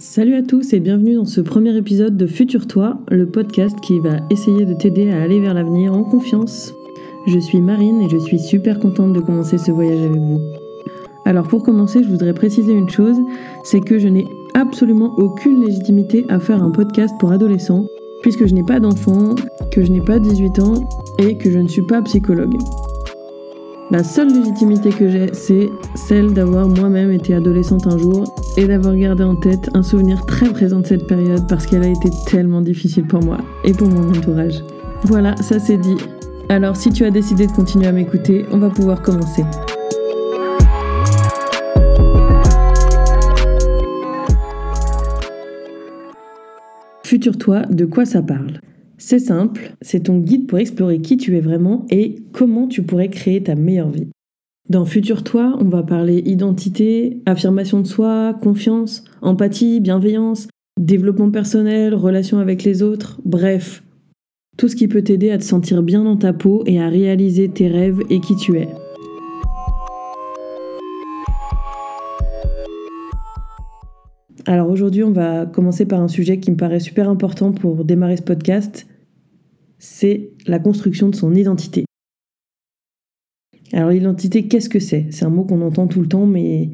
Salut à tous et bienvenue dans ce premier épisode de Futur Toi, le podcast qui va essayer de t'aider à aller vers l'avenir en confiance. Je suis Marine et je suis super contente de commencer ce voyage avec vous. Alors pour commencer, je voudrais préciser une chose, c'est que je n'ai absolument aucune légitimité à faire un podcast pour adolescents, puisque je n'ai pas d'enfant, que je n'ai pas 18 ans et que je ne suis pas psychologue. La seule légitimité que j'ai, c'est celle d'avoir moi-même été adolescente un jour et d'avoir gardé en tête un souvenir très présent de cette période parce qu'elle a été tellement difficile pour moi et pour mon entourage. Voilà, ça c'est dit. Alors si tu as décidé de continuer à m'écouter, on va pouvoir commencer. Futur toi, de quoi ça parle? C'est simple, c'est ton guide pour explorer qui tu es vraiment et comment tu pourrais créer ta meilleure vie. Dans Futur Toi, on va parler identité, affirmation de soi, confiance, empathie, bienveillance, développement personnel, relation avec les autres, bref, tout ce qui peut t'aider à te sentir bien dans ta peau et à réaliser tes rêves et qui tu es. Alors aujourd'hui, on va commencer par un sujet qui me paraît super important pour démarrer ce podcast, c'est la construction de son identité. Alors l'identité, qu'est-ce que c'est? C'est un mot qu'on entend tout le temps, mais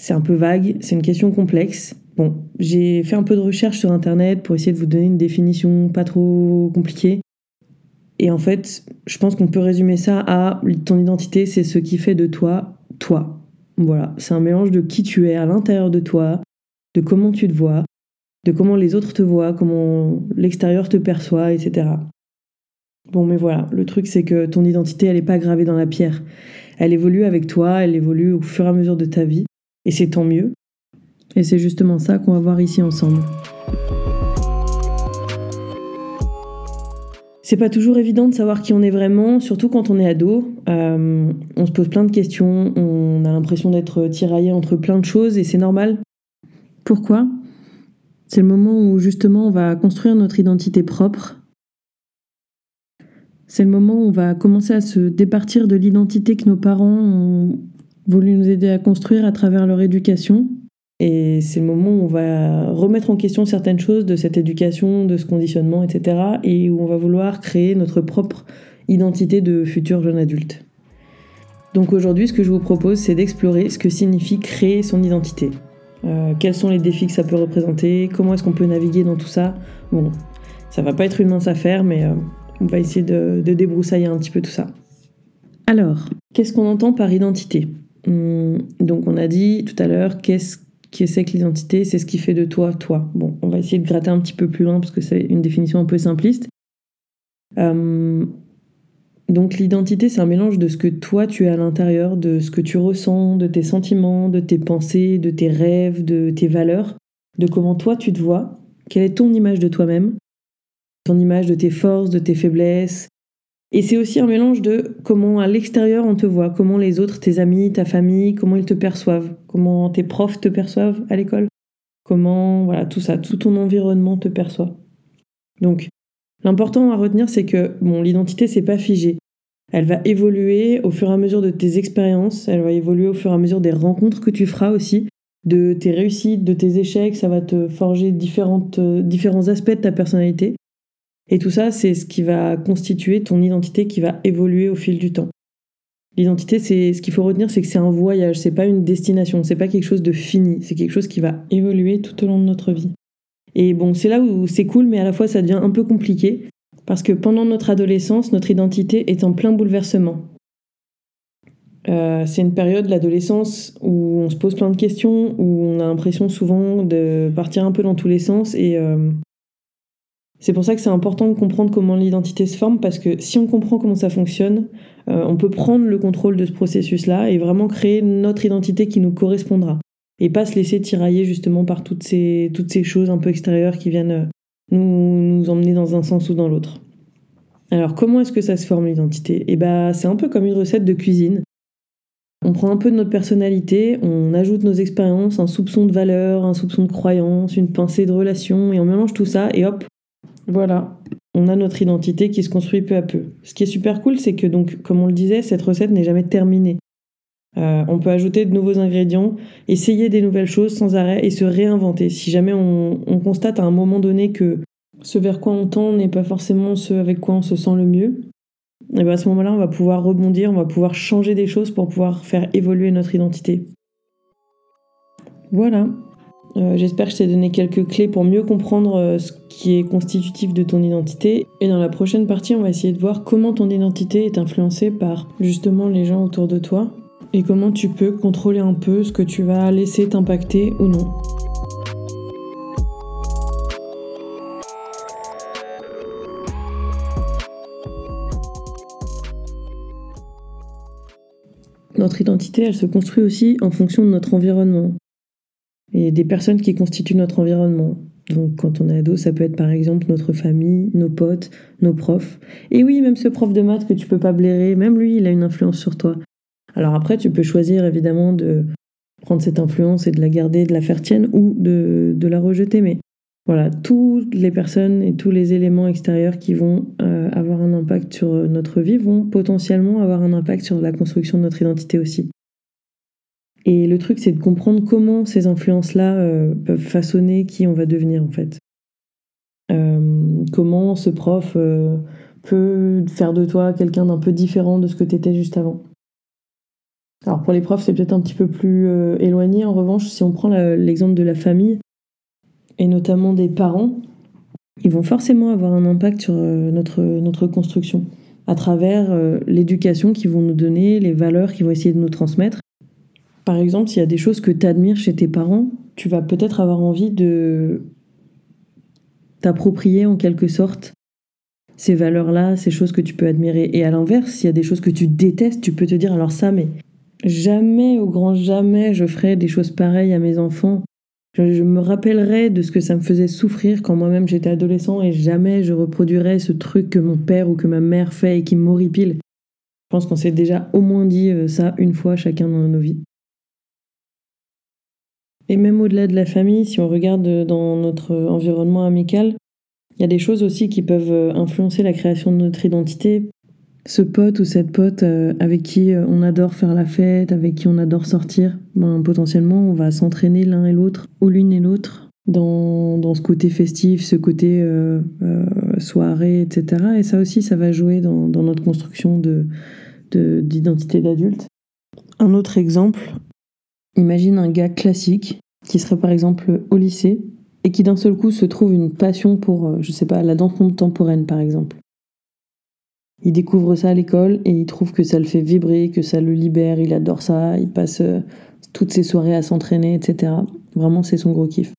c'est un peu vague, c'est une question complexe. Bon, j'ai fait un peu de recherche sur Internet pour essayer de vous donner une définition pas trop compliquée. Et en fait, je pense qu'on peut résumer ça à ton identité, c'est ce qui fait de toi toi. Voilà, c'est un mélange de qui tu es à l'intérieur de toi, de comment tu te vois, de comment les autres te voient, comment l'extérieur te perçoit, etc. Bon, mais voilà, le truc c'est que ton identité, elle n'est pas gravée dans la pierre. Elle évolue avec toi, elle évolue au fur et à mesure de ta vie, et c'est tant mieux. Et c'est justement ça qu'on va voir ici ensemble. C'est pas toujours évident de savoir qui on est vraiment, surtout quand on est ado. Euh, on se pose plein de questions, on a l'impression d'être tiraillé entre plein de choses, et c'est normal. Pourquoi? C'est le moment où justement on va construire notre identité propre, c'est le moment où on va commencer à se départir de l'identité que nos parents ont voulu nous aider à construire à travers leur éducation. Et c'est le moment où on va remettre en question certaines choses de cette éducation, de ce conditionnement, etc. Et où on va vouloir créer notre propre identité de futur jeune adulte. Donc aujourd'hui, ce que je vous propose, c'est d'explorer ce que signifie créer son identité. Euh, quels sont les défis que ça peut représenter? Comment est-ce qu'on peut naviguer dans tout ça? Bon, ça va pas être une mince affaire, mais euh, on va essayer de, débroussailler un petit peu tout ça. Alors, qu'est-ce qu'on entend par identité? Hum, Donc, on a dit tout à l'heure, qu'est-ce que c'est que l'identité? C'est ce qui fait de toi, toi. Bon, on va essayer de gratter un petit peu plus loin parce que c'est une définition un peu simpliste. Hum, donc, l'identité, c'est un mélange de ce que toi tu es à l'intérieur, de ce que tu ressens, de tes sentiments, de tes pensées, de tes rêves, de tes valeurs, de comment toi tu te vois, quelle est ton image de toi-même, ton image de tes forces, de tes faiblesses? Et c'est aussi un mélange de comment à l'extérieur on te voit, comment les autres, tes amis, ta famille, comment ils te perçoivent, comment tes profs te perçoivent à l'école, comment, voilà, tout ça, tout ton environnement te perçoit. Donc, l'important à retenir, c'est que, bon, l'identité, c'est pas figé. Elle va évoluer au fur et à mesure de tes expériences, elle va évoluer au fur et à mesure des rencontres que tu feras aussi, de tes réussites, de tes échecs, ça va te forger euh, différents aspects de ta personnalité. Et tout ça, c'est ce qui va constituer ton identité qui va évoluer au fil du temps. L'identité, c'est ce qu'il faut retenir, c'est que c'est un voyage, c'est pas une destination, c'est pas quelque chose de fini, c'est quelque chose qui va évoluer tout au long de notre vie. Et bon, c'est là où c'est cool, mais à la fois ça devient un peu compliqué, parce que pendant notre adolescence, notre identité est en plein bouleversement. Euh, c'est une période, l'adolescence, où on se pose plein de questions, où on a l'impression souvent de partir un peu dans tous les sens, et euh, c'est pour ça que c'est important de comprendre comment l'identité se forme, parce que si on comprend comment ça fonctionne, euh, on peut prendre le contrôle de ce processus-là et vraiment créer notre identité qui nous correspondra. Et pas se laisser tirailler justement par toutes ces, toutes ces choses un peu extérieures qui viennent euh, nous, nous emmener dans un sens ou dans l'autre. Alors comment est-ce que ça se forme l'identité? Eh ben c'est un peu comme une recette de cuisine. On prend un peu de notre personnalité, on ajoute nos expériences, un soupçon de valeur, un soupçon de croyance, une pincée de relation, et on mélange tout ça, et hop, voilà, on a notre identité qui se construit peu à peu. Ce qui est super cool, c'est que donc, comme on le disait, cette recette n'est jamais terminée. Euh, on peut ajouter de nouveaux ingrédients, essayer des nouvelles choses sans arrêt et se réinventer. Si jamais on, constate à un moment donné que ce vers quoi on tend n'est pas forcément ce avec quoi on se sent le mieux, et eh bien à ce moment-là, on va pouvoir rebondir, on va pouvoir changer des choses pour pouvoir faire évoluer notre identité. Voilà. Euh, j'espère que je t'ai donné quelques clés pour mieux comprendre euh, ce qui est constitutif de ton identité. Et dans la prochaine partie, on va essayer de voir comment ton identité est influencée par justement les gens autour de toi et comment tu peux contrôler un peu ce que tu vas laisser t'impacter ou non. Notre identité, elle se construit aussi en fonction de notre environnement et des personnes qui constituent notre environnement. Donc quand on est ado, ça peut être par exemple notre famille, nos potes, nos profs. Et oui, même ce prof de maths que tu peux pas blairer, même lui, il a une influence sur toi. Alors après, tu peux choisir évidemment de prendre cette influence et de la garder, de la faire tienne ou de, la rejeter. Mais voilà, toutes les personnes et tous les éléments extérieurs qui vont euh, avoir un impact sur notre vie vont potentiellement avoir un impact sur la construction de notre identité aussi. Et le truc, c'est de comprendre comment ces influences-là euh, peuvent façonner qui on va devenir en fait. Euh, comment ce prof peut faire de toi quelqu'un d'un peu différent de ce que tu étais juste avant. Alors pour les profs, c'est peut-être un petit peu plus euh, éloigné. En revanche, si on prend l'exemple de la famille, et notamment des parents, ils vont forcément avoir un impact sur euh, notre, notre construction, à travers euh, l'éducation qu'ils vont nous donner, les valeurs qu'ils vont essayer de nous transmettre. Par exemple, s'il y a des choses que tu admires chez tes parents, tu vas peut-être avoir envie de t'approprier en quelque sorte ces valeurs-là, ces choses que tu peux admirer. Et à l'inverse, s'il y a des choses que tu détestes, tu peux te dire alors ça, mais Jamais, au grand jamais, je ferai des choses pareilles à mes enfants. Je, me rappellerai de ce que ça me faisait souffrir quand moi-même j'étais adolescent et jamais je reproduirai ce truc que mon père ou que ma mère fait et qui m'horripile. Je pense qu'on s'est déjà au moins dit euh, ça une fois chacun dans nos vies. Et même au-delà de la famille, si on regarde dans notre environnement amical, il y a des choses aussi qui peuvent euh, influencer la création de notre identité ce pote ou cette pote euh, avec qui euh, on adore faire la fête, avec qui on adore sortir, ben, potentiellement on va s'entraîner l'un et l'autre, ou l'une et l'autre, dans, dans, ce côté festif, ce côté euh, soirée, etc. Et ça aussi, ça va jouer dans, dans notre construction de, d'identité d'adulte. Un autre exemple, imagine un gars classique qui serait par exemple au lycée et qui d'un seul coup se trouve une passion pour, je sais pas, la danse contemporaine par exemple. Il découvre ça à l'école et il trouve que ça le fait vibrer, que ça le libère, il adore ça, il passe euh, toutes ses soirées à s'entraîner, etc. Vraiment, c'est son gros kiff.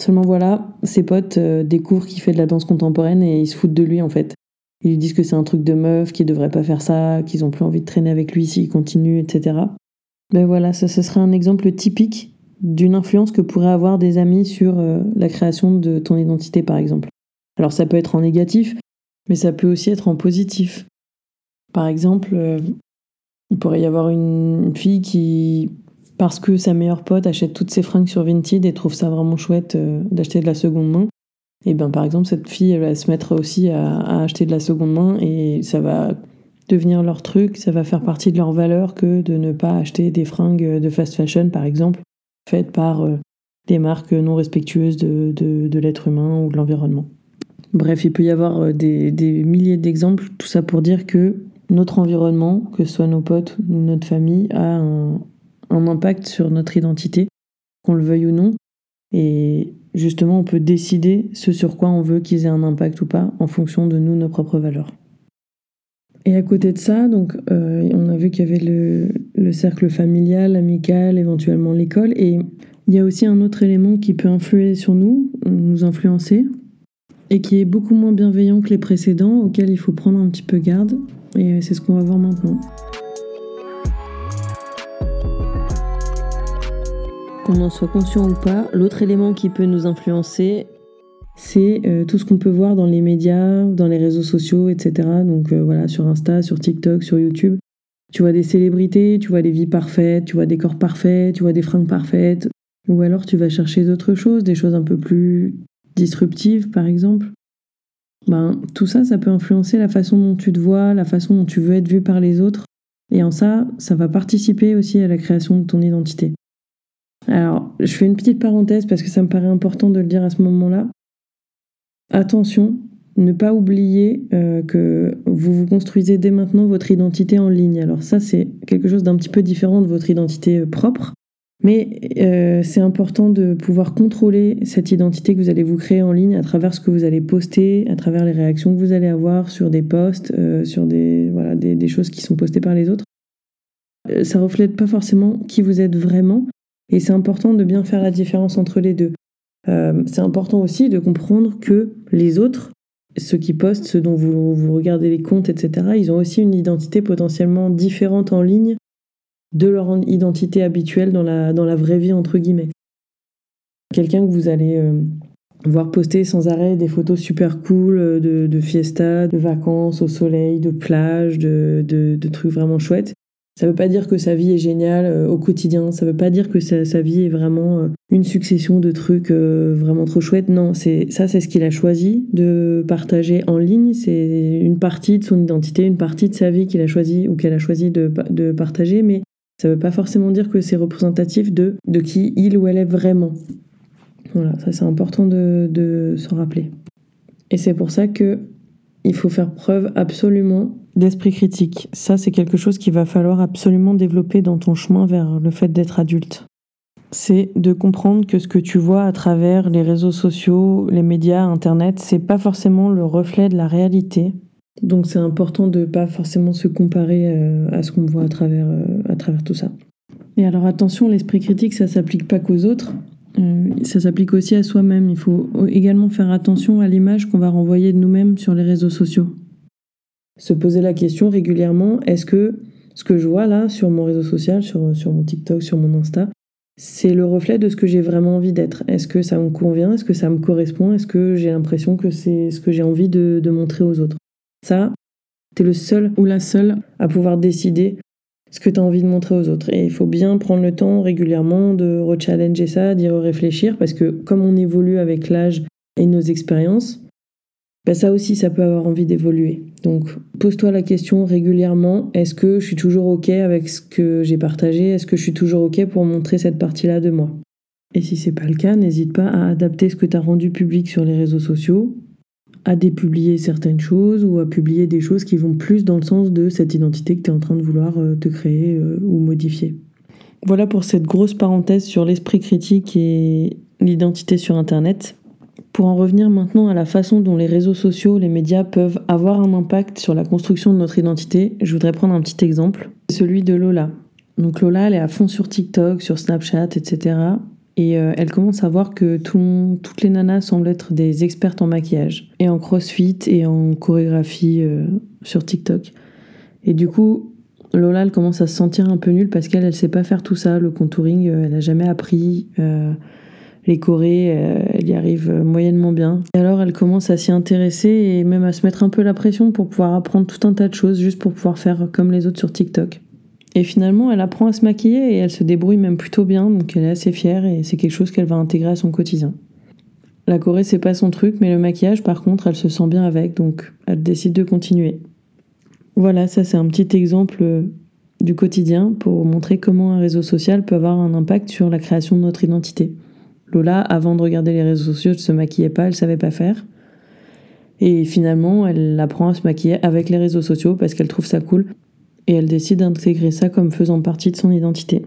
Seulement voilà, ses potes euh, découvrent qu'il fait de la danse contemporaine et ils se foutent de lui en fait. Ils lui disent que c'est un truc de meuf, qu'il devrait pas faire ça, qu'ils ont plus envie de traîner avec lui s'il continue, etc. Ben voilà, ça ce serait un exemple typique d'une influence que pourraient avoir des amis sur euh, la création de ton identité par exemple. Alors ça peut être en négatif, mais ça peut aussi être en positif. Par exemple, euh, il pourrait y avoir une fille qui, parce que sa meilleure pote achète toutes ses fringues sur Vinted et trouve ça vraiment chouette euh, d'acheter de la seconde main, et bien par exemple, cette fille, va se mettre aussi à, acheter de la seconde main et ça va devenir leur truc, ça va faire partie de leur valeur que de ne pas acheter des fringues de fast fashion, par exemple, faites par euh, des marques non respectueuses de l'être humain ou de l'environnement. Bref, il peut y avoir euh, des, milliers d'exemples, tout ça pour dire que notre environnement, que ce soit nos potes ou notre famille, a un, impact sur notre identité, qu'on le veuille ou non. Et justement, on peut décider ce sur quoi on veut qu'ils aient un impact ou pas en fonction de nous, nos propres valeurs. Et à côté de ça, donc, euh, on a vu qu'il y avait le, le, cercle familial, amical, éventuellement l'école. Et il y a aussi un autre élément qui peut influer sur nous, nous influencer, et qui est beaucoup moins bienveillant que les précédents, auxquels il faut prendre un petit peu garde. Et c'est ce qu'on va voir maintenant. Qu'on en soit conscient ou pas, l'autre élément qui peut nous influencer, c'est euh, tout ce qu'on peut voir dans les médias, dans les réseaux sociaux, etc. Donc euh, voilà, sur Insta, sur TikTok, sur YouTube. Tu vois des célébrités, tu vois des vies parfaites, tu vois des corps parfaits, tu vois des fringues parfaites. Ou alors tu vas chercher d'autres choses, des choses un peu plus disruptive, par exemple, ben, tout ça, ça peut influencer la façon dont tu te vois, la façon dont tu veux être vu par les autres. Et en ça, ça va participer aussi à la création de ton identité. Alors, je fais une petite parenthèse parce que ça me paraît important de le dire à ce moment-là. Attention, ne pas oublier euh, que vous vous construisez dès maintenant votre identité en ligne. Alors ça, c'est quelque chose d'un petit peu différent de votre identité euh, propre. Mais euh, c'est important de pouvoir contrôler cette identité que vous allez vous créer en ligne à travers ce que vous allez poster, à travers les réactions que vous allez avoir sur des posts, sur des, voilà, des, choses qui sont postées par les autres. ça reflète pas forcément qui vous êtes vraiment, et c'est important de bien faire la différence entre les deux. c'est important aussi de comprendre que les autres ceux qui postent, ceux dont vous, vous, regardez les comptes, etc., ils ont aussi une identité potentiellement différente en ligne de leur identité habituelle dans la, dans la vraie vie, entre guillemets. Quelqu'un que vous allez euh, voir poster sans arrêt des photos super cool euh, de, de fiesta, de vacances au soleil, de plage, de, de, trucs vraiment chouettes. Ça ne veut pas dire que sa vie est géniale euh, au quotidien, ça ne veut pas dire que sa, sa, vie est vraiment une succession de trucs vraiment trop chouettes. Non, c'est ça, c'est ce qu'il a choisi de partager en ligne. C'est une partie de son identité, une partie de sa vie qu'il a choisi ou qu'elle a choisi de, de, partager, mais ça ne veut pas forcément dire que c'est représentatif de, de qui il ou elle est vraiment. Voilà, ça c'est important de, de s'en rappeler. Et c'est pour ça que il faut faire preuve absolument d'esprit critique. Ça, c'est quelque chose qu'il va falloir absolument développer dans ton chemin vers le fait d'être adulte. C'est de comprendre que ce que tu vois à travers les réseaux sociaux, les médias, Internet, c'est pas forcément le reflet de la réalité. Donc c'est important de pas forcément se comparer euh, à ce qu'on voit à travers, euh, à travers tout ça. Et alors attention, l'esprit critique, ça s'applique pas qu'aux autres, euh, ça s'applique aussi à soi-même. Il faut également faire attention à l'image qu'on va renvoyer de nous-mêmes sur les réseaux sociaux. Se poser la question régulièrement, est-ce que ce que je vois là sur mon réseau social, sur, mon TikTok, sur mon Insta, c'est le reflet de ce que j'ai vraiment envie d'être? Est-ce que ça me convient? Est-ce que ça me correspond? Est-ce que j'ai l'impression que c'est ce que j'ai envie de, montrer aux autres? Ça, tu es le seul ou la seule à pouvoir décider ce que tu as envie de montrer aux autres. Et il faut bien prendre le temps régulièrement de rechallenger ça, d'y réfléchir, parce que comme on évolue avec l'âge et nos expériences, bah, ça aussi, ça peut avoir envie d'évoluer. Donc, pose-toi la question régulièrement, est-ce que je suis toujours OK avec ce que j'ai partagé? Est-ce que je suis toujours OK pour montrer cette partie-là de moi? Et si c'est pas le cas, n'hésite pas à adapter ce que tu as rendu public sur les réseaux sociaux, à dépublier certaines choses ou à publier des choses qui vont plus dans le sens de cette identité que tu es en train de vouloir euh, te créer euh, ou modifier. Voilà pour cette grosse parenthèse sur l'esprit critique et l'identité sur Internet. Pour en revenir maintenant à la façon dont les réseaux sociaux, les médias peuvent avoir un impact sur la construction de notre identité, je voudrais prendre un petit exemple, celui de Lola. Donc Lola, elle est à fond sur TikTok, sur Snapchat, etc. Et euh, elle commence à voir que toutes les nanas semblent être des expertes en maquillage, et en crossfit, et en chorégraphie euh, sur TikTok. Et du coup, Lola, elle commence à se sentir un peu nulle parce qu'elle, elle sait pas faire tout ça, le contouring, euh, elle n'a jamais appris les chorés, elle y arrive moyennement bien. Et alors elle commence à s'y intéresser et même à se mettre un peu la pression pour pouvoir apprendre tout un tas de choses juste pour pouvoir faire comme les autres sur TikTok. Et finalement, elle apprend à se maquiller et elle se débrouille même plutôt bien, donc elle est assez fière et c'est quelque chose qu'elle va intégrer à son quotidien. La Corée, c'est pas son truc, mais le maquillage, par contre, elle se sent bien avec, donc elle décide de continuer. Voilà, ça c'est un petit exemple euh, du quotidien pour montrer comment un réseau social peut avoir un impact sur la création de notre identité. Lola, avant de regarder les réseaux sociaux, ne se maquillait pas, elle savait pas faire. Et finalement, elle apprend à se maquiller avec les réseaux sociaux parce qu'elle trouve ça cool. Et elle décide d'intégrer ça comme faisant partie de son identité.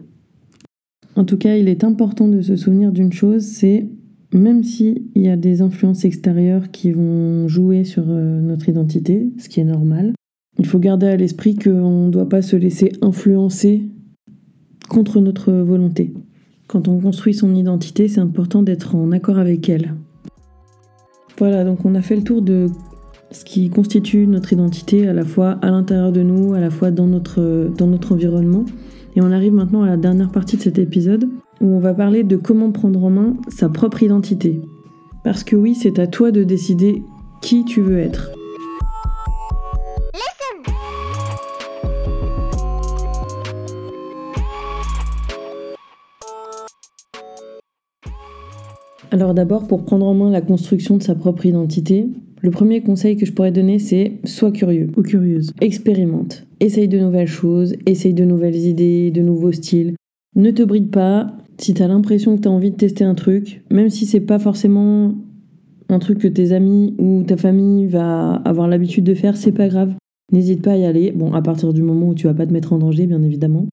En tout cas, il est important de se souvenir d'une chose, c'est même s'il y a des influences extérieures qui vont jouer sur euh, notre identité, ce qui est normal, il faut garder à l'esprit qu'on ne doit pas se laisser influencer contre notre volonté. Quand on construit son identité, c'est important d'être en accord avec elle. Voilà, donc on a fait le tour de ce qui constitue notre identité à la fois à l'intérieur de nous, à la fois dans notre, environnement. Et on arrive maintenant à la dernière partie de cet épisode où on va parler de comment prendre en main sa propre identité. Parce que oui, c'est à toi de décider qui tu veux être. Alors d'abord, pour prendre en main la construction de sa propre identité, Le premier conseil que je pourrais donner, c'est sois curieux ou curieuse. Expérimente. Essaye de nouvelles choses, essaye de nouvelles idées, de nouveaux styles. Ne te bride pas. Si tu as l'impression que tu as envie de tester un truc, même si c'est pas forcément un truc que tes amis ou ta famille va avoir l'habitude de faire, c'est pas grave. N'hésite pas à y aller. Bon, à partir du moment où tu vas pas te mettre en danger, bien évidemment.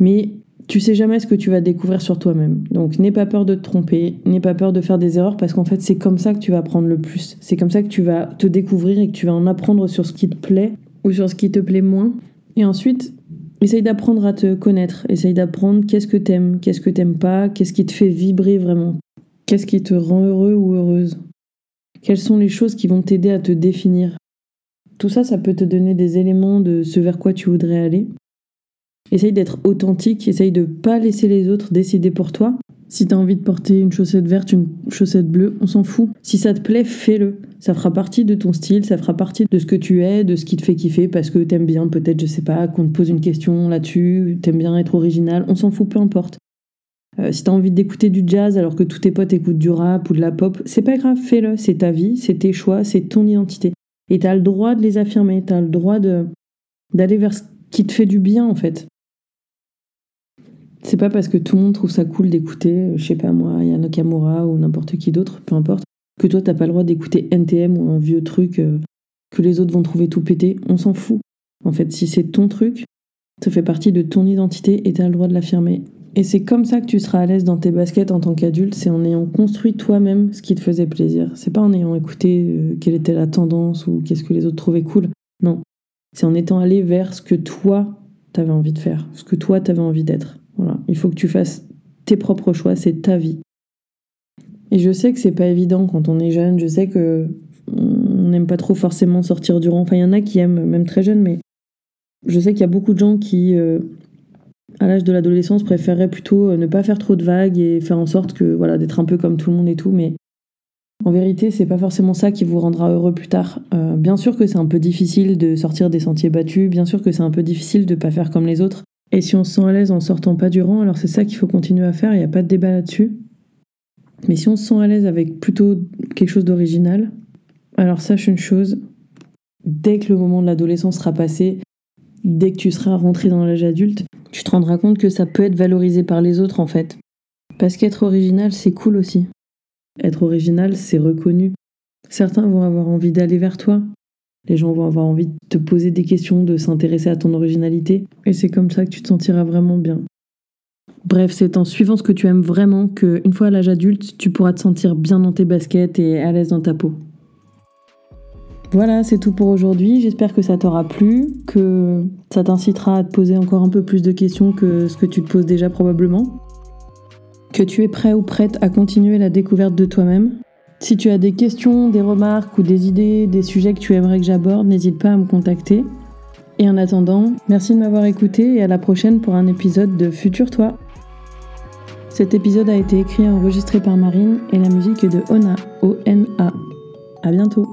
Mais tu sais jamais ce que tu vas découvrir sur toi-même. Donc n'aie pas peur de te tromper, n'aie pas peur de faire des erreurs parce qu'en fait c'est comme ça que tu vas apprendre le plus. C'est comme ça que tu vas te découvrir et que tu vas en apprendre sur ce qui te plaît ou sur ce qui te plaît moins. Et ensuite, essaye d'apprendre à te connaître, essaye d'apprendre qu'est-ce que t'aimes, qu'est-ce que t'aimes pas, qu'est-ce qui te fait vibrer vraiment, qu'est-ce qui te rend heureux ou heureuse. Quelles sont les choses qui vont t'aider à te définir. Tout ça, ça peut te donner des éléments de ce vers quoi tu voudrais aller. Essaye d'être authentique, essaye de pas laisser les autres décider pour toi. Si tu as envie de porter une chaussette verte, une chaussette bleue, on s'en fout. Si ça te plaît, fais-le. Ça fera partie de ton style, ça fera partie de ce que tu es, de ce qui te fait kiffer, parce que t'aimes bien, peut-être, je sais pas, qu'on te pose une question là-dessus, t'aimes bien être original, on s'en fout, peu importe. Euh, si t'as envie d'écouter du jazz alors que tous tes potes écoutent du rap ou de la pop, c'est pas grave, fais-le. C'est ta vie, c'est tes choix, c'est ton identité. Et t'as le droit de les affirmer, t'as le droit de d'aller vers ce qui te fait du bien en fait. C'est pas parce que tout le monde trouve ça cool d'écouter, euh, je sais pas moi, Yana Nakamura ou n'importe qui d'autre, peu importe, que toi t'as pas le droit d'écouter NTM ou un vieux truc euh, que les autres vont trouver tout pété. On s'en fout. En fait, si c'est ton truc, ça fait partie de ton identité et t'as le droit de l'affirmer. Et c'est comme ça que tu seras à l'aise dans tes baskets en tant qu'adulte, c'est en ayant construit toi-même ce qui te faisait plaisir. C'est pas en ayant écouté euh, quelle était la tendance ou qu'est-ce que les autres trouvaient cool. Non. C'est en étant allé vers ce que toi t'avais envie de faire, ce que toi t'avais envie d'être. Voilà, il faut que tu fasses tes propres choix, c'est ta vie. Et je sais que c'est pas évident quand on est jeune, je sais que on n'aime pas trop forcément sortir du rang. Enfin, il y en a qui aiment, même très jeunes, mais je sais qu'il y a beaucoup de gens qui, euh, à l'âge de l'adolescence, préféreraient plutôt euh, ne pas faire trop de vagues et faire en sorte que, voilà, d'être un peu comme tout le monde et tout. Mais en vérité, c'est pas forcément ça qui vous rendra heureux plus tard. Euh, bien sûr que c'est un peu difficile de sortir des sentiers battus, bien sûr que c'est un peu difficile de pas faire comme les autres. Et si on se sent à l'aise en sortant pas du rang, alors c'est ça qu'il faut continuer à faire, il n'y a pas de débat là-dessus. Mais si on se sent à l'aise avec plutôt quelque chose d'original, alors sache une chose, dès que le moment de l'adolescence sera passé, dès que tu seras rentré dans l'âge adulte, tu te rendras compte que ça peut être valorisé par les autres en fait. Parce qu'être original, c'est cool aussi. Être original, c'est reconnu. Certains vont avoir envie d'aller vers toi, les gens vont avoir envie de te poser des questions, de s'intéresser à ton originalité. Et c'est comme ça que tu te sentiras vraiment bien. Bref, c'est en suivant ce que tu aimes vraiment que, une fois à l'âge adulte, tu pourras te sentir bien dans tes baskets et à l'aise dans ta peau. Voilà, c'est tout pour aujourd'hui. J'espère que ça t'aura plu, que ça t'incitera à te poser encore un peu plus de questions que ce que tu te poses déjà probablement. Que tu es prêt ou prête à continuer la découverte de toi-même si tu as des questions, des remarques ou des idées, des sujets que tu aimerais que j'aborde, n'hésite pas à me contacter. Et en attendant, merci de m'avoir écouté et à la prochaine pour un épisode de Futur Toi. Cet épisode a été écrit et enregistré par Marine et la musique est de Ona, O-N-A. À bientôt.